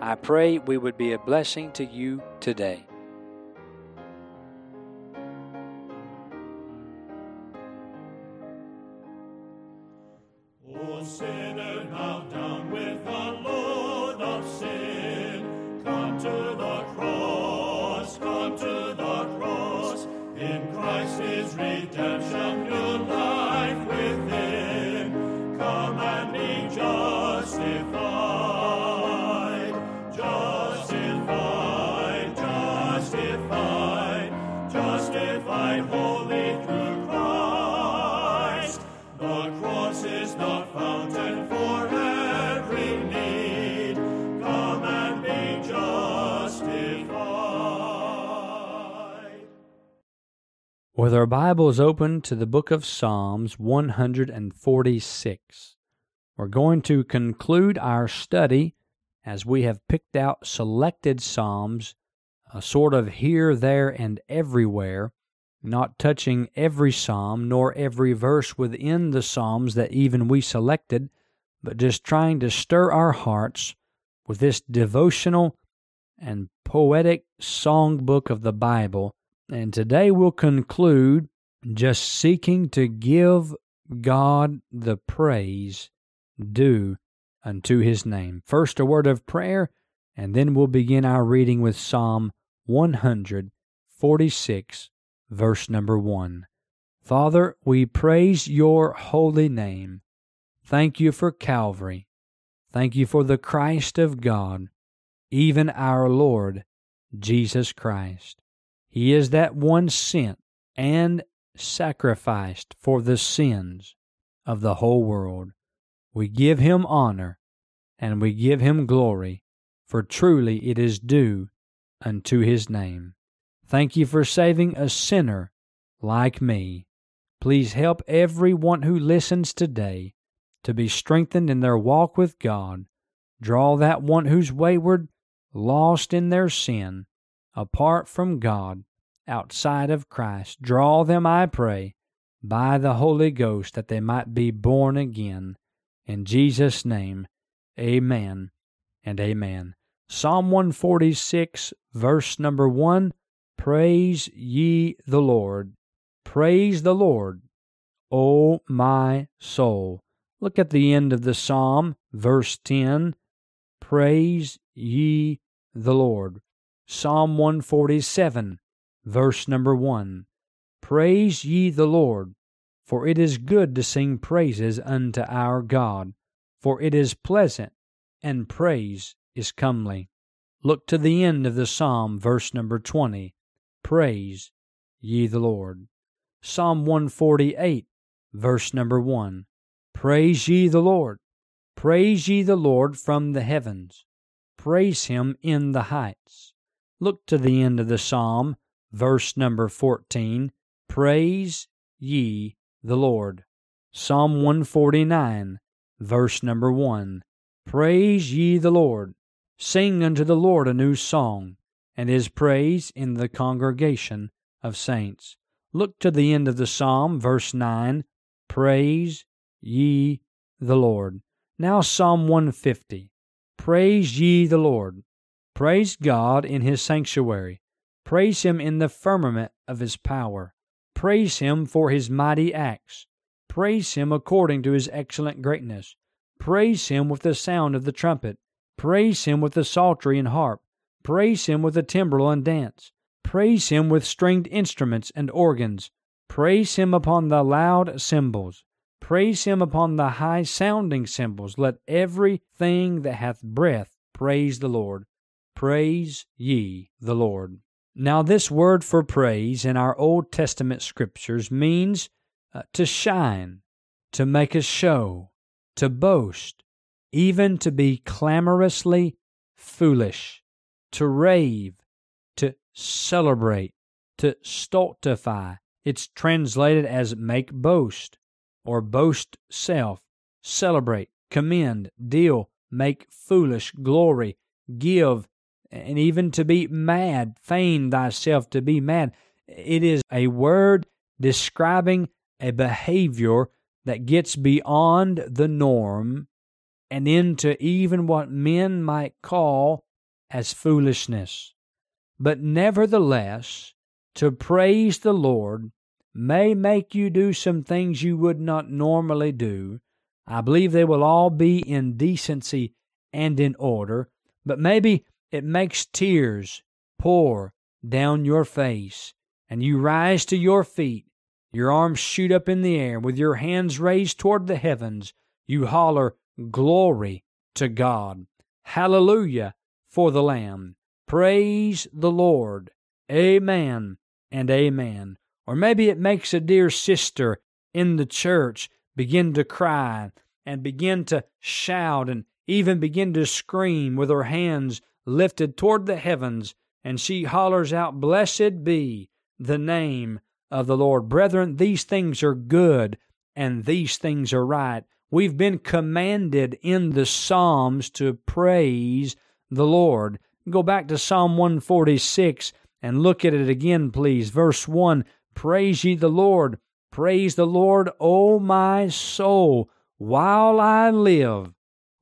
I pray we would be a blessing to you today. With our Bibles open to the book of Psalms 146, we're going to conclude our study as we have picked out selected Psalms, a sort of here, there, and everywhere, not touching every Psalm nor every verse within the Psalms that even we selected, but just trying to stir our hearts with this devotional and poetic songbook of the Bible and today we'll conclude just seeking to give God the praise due unto his name. First, a word of prayer, and then we'll begin our reading with Psalm 146, verse number 1. Father, we praise your holy name. Thank you for Calvary. Thank you for the Christ of God, even our Lord Jesus Christ. He is that one sent and sacrificed for the sins of the whole world. We give him honor and we give him glory, for truly it is due unto his name. Thank you for saving a sinner like me. Please help everyone who listens today to be strengthened in their walk with God. Draw that one who's wayward, lost in their sin, apart from God, outside of Christ. Draw them, I pray, by the Holy Ghost, that they might be born again. In Jesus' name, amen and amen. Psalm 146, verse number 1 Praise ye the Lord. Praise the Lord, O my soul. Look at the end of the psalm, verse 10. Praise ye the Lord. Psalm 147, verse number 1. Praise ye the Lord, for it is good to sing praises unto our God, for it is pleasant, and praise is comely. Look to the end of the psalm, verse number 20. Praise ye the Lord. Psalm 148, verse number 1. Praise ye the Lord. Praise ye the Lord from the heavens. Praise him in the heights. Look to the end of the psalm, verse number 14. Praise ye the Lord. Psalm 149, verse number 1. Praise ye the Lord. Sing unto the Lord a new song, and his praise in the congregation of saints. Look to the end of the psalm, verse 9. Praise ye the Lord. Now, Psalm 150. Praise ye the Lord. Praise God in his sanctuary. Praise him in the firmament of his power. Praise him for his mighty acts. Praise him according to his excellent greatness. Praise him with the sound of the trumpet. Praise him with the psaltery and harp. Praise him with the timbrel and dance. Praise him with stringed instruments and organs. Praise him upon the loud cymbals. Praise him upon the high sounding cymbals. Let everything that hath breath praise the Lord. Praise ye the Lord. Now, this word for praise in our Old Testament scriptures means uh, to shine, to make a show, to boast, even to be clamorously foolish, to rave, to celebrate, to stultify. It's translated as make boast or boast self, celebrate, commend, deal, make foolish, glory, give, and even to be mad, feign thyself to be mad. It is a word describing a behavior that gets beyond the norm and into even what men might call as foolishness. But nevertheless, to praise the Lord may make you do some things you would not normally do. I believe they will all be in decency and in order, but maybe it makes tears pour down your face, and you rise to your feet, your arms shoot up in the air, with your hands raised toward the heavens, you holler, Glory to God! Hallelujah for the Lamb! Praise the Lord! Amen and amen. Or maybe it makes a dear sister in the church begin to cry and begin to shout and even begin to scream with her hands lifted toward the heavens, and she hollers out, Blessed be the name of the Lord. Brethren, these things are good and these things are right. We've been commanded in the Psalms to praise the Lord. Go back to Psalm 146 and look at it again, please. Verse 1 Praise ye the Lord. Praise the Lord, O my soul. While I live,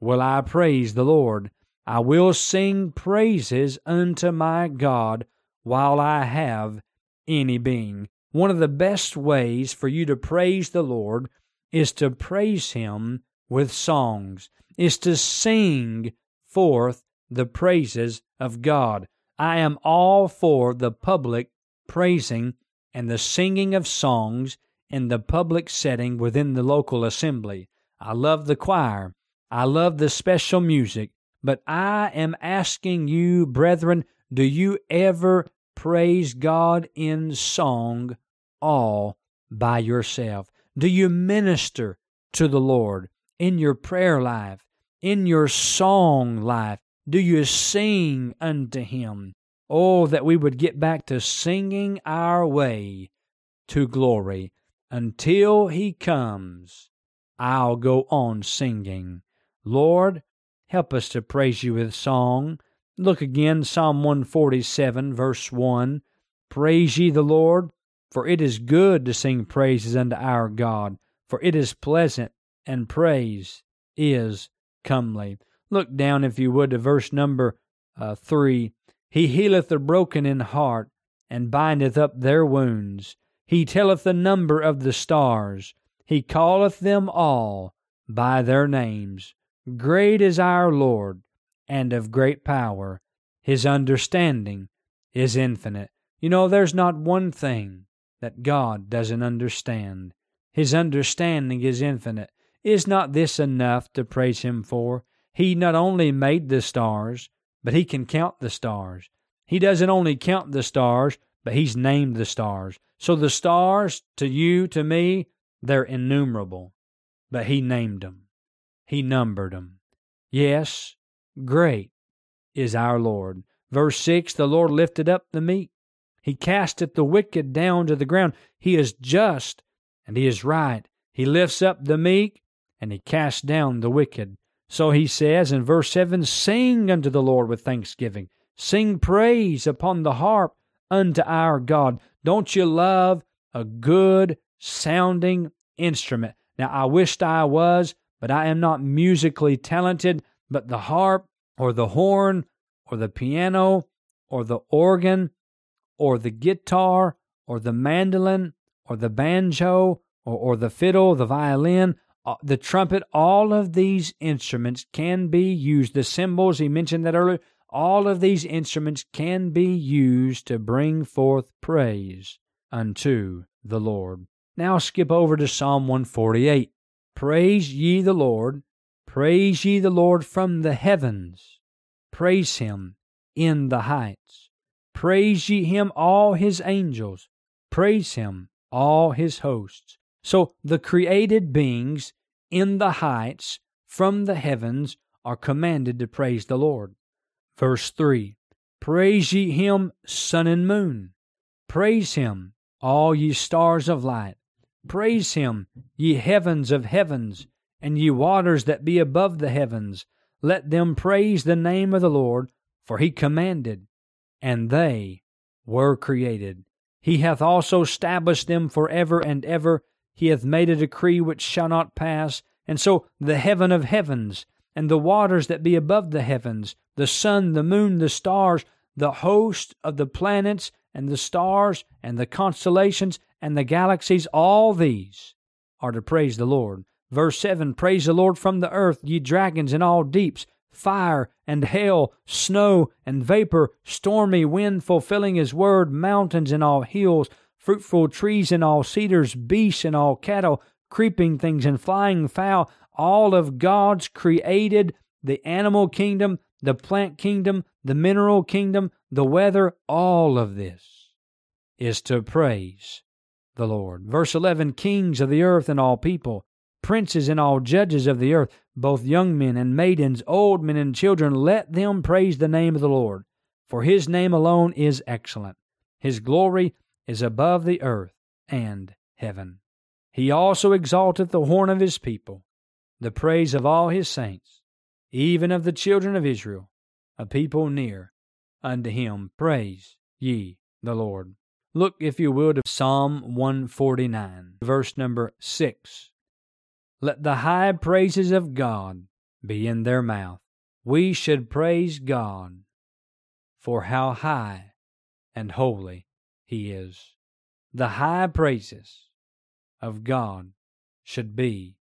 will I praise the Lord. I will sing praises unto my God while I have any being. One of the best ways for you to praise the Lord is to praise Him with songs, is to sing forth the praises of God. I am all for the public praising and the singing of songs in the public setting within the local assembly. I love the choir. I love the special music. But I am asking you, brethren, do you ever praise God in song all by yourself? Do you minister to the Lord in your prayer life, in your song life? Do you sing unto Him? Oh, that we would get back to singing our way to glory. Until He comes, I'll go on singing. Lord, Help us to praise you with song. Look again, Psalm 147, verse 1. Praise ye the Lord, for it is good to sing praises unto our God, for it is pleasant, and praise is comely. Look down, if you would, to verse number uh, 3. He healeth the broken in heart, and bindeth up their wounds. He telleth the number of the stars. He calleth them all by their names. Great is our Lord, and of great power. His understanding is infinite. You know, there's not one thing that God doesn't understand. His understanding is infinite. Is not this enough to praise Him for? He not only made the stars, but He can count the stars. He doesn't only count the stars, but He's named the stars. So the stars, to you, to me, they're innumerable, but He named them. He numbered them. Yes, great is our Lord. Verse 6 The Lord lifted up the meek, He casteth the wicked down to the ground. He is just and He is right. He lifts up the meek and He casts down the wicked. So He says in verse 7 Sing unto the Lord with thanksgiving, sing praise upon the harp unto our God. Don't you love a good sounding instrument? Now, I wished I was but I am not musically talented, but the harp or the horn or the piano or the organ or the guitar or the mandolin or the banjo or, or the fiddle, the violin, uh, the trumpet, all of these instruments can be used. The cymbals, he mentioned that earlier, all of these instruments can be used to bring forth praise unto the Lord. Now skip over to Psalm 148. Praise ye the Lord, praise ye the Lord from the heavens, praise him in the heights. Praise ye him, all his angels, praise him, all his hosts. So the created beings in the heights from the heavens are commanded to praise the Lord. Verse 3 Praise ye him, sun and moon. Praise him, all ye stars of light. Praise him, ye heavens of heavens, and ye waters that be above the heavens. Let them praise the name of the Lord, for he commanded, and they were created. He hath also established them for ever and ever. He hath made a decree which shall not pass. And so the heaven of heavens, and the waters that be above the heavens, the sun, the moon, the stars, the host of the planets, and the stars, and the constellations, and the galaxies, all these are to praise the Lord. Verse 7 Praise the Lord from the earth, ye dragons in all deeps, fire and hail, snow and vapor, stormy wind fulfilling his word, mountains and all hills, fruitful trees and all cedars, beasts and all cattle, creeping things and flying fowl, all of God's created, the animal kingdom, the plant kingdom, the mineral kingdom, the weather, all of this is to praise the Lord. Verse 11 Kings of the earth and all people, princes and all judges of the earth, both young men and maidens, old men and children, let them praise the name of the Lord. For his name alone is excellent. His glory is above the earth and heaven. He also exalteth the horn of his people, the praise of all his saints, even of the children of Israel, a people near unto him. Praise ye the Lord. Look, if you will, to Psalm 149, verse number 6. Let the high praises of God be in their mouth. We should praise God for how high and holy He is. The high praises of God should be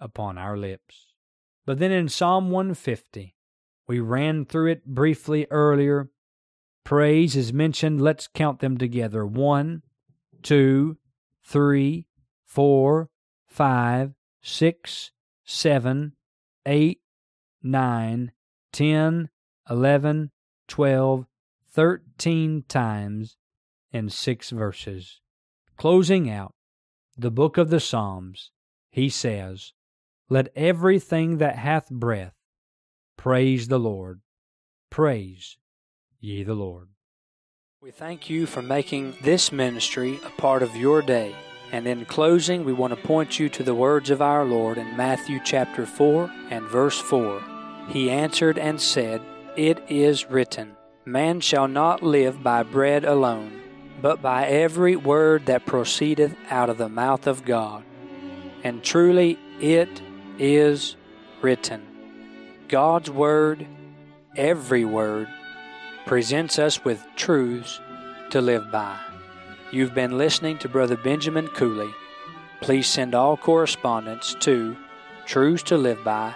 upon our lips. But then in Psalm 150, we ran through it briefly earlier. Praise is mentioned. Let's count them together. One, two, three, four, five, six, seven, eight, nine, ten, eleven, twelve, thirteen times in six verses. Closing out, the book of the Psalms, he says, Let everything that hath breath praise the Lord. Praise ye the Lord. We thank you for making this ministry a part of your day. And in closing, we want to point you to the words of our Lord in Matthew chapter 4 and verse 4. He answered and said, It is written, Man shall not live by bread alone but by every word that proceedeth out of the mouth of God. And truly it is written. God's Word, every word, presents us with truths to live by. You've been listening to Brother Benjamin Cooley. Please send all correspondence to Truths to Live By,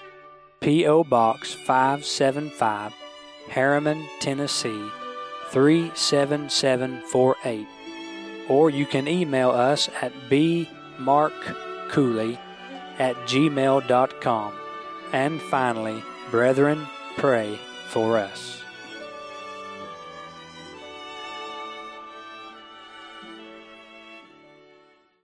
P.O. Box 575, Harriman, Tennessee 37748. Or you can email us at bmarkcooley at gmail.com. And finally, brethren, pray for us.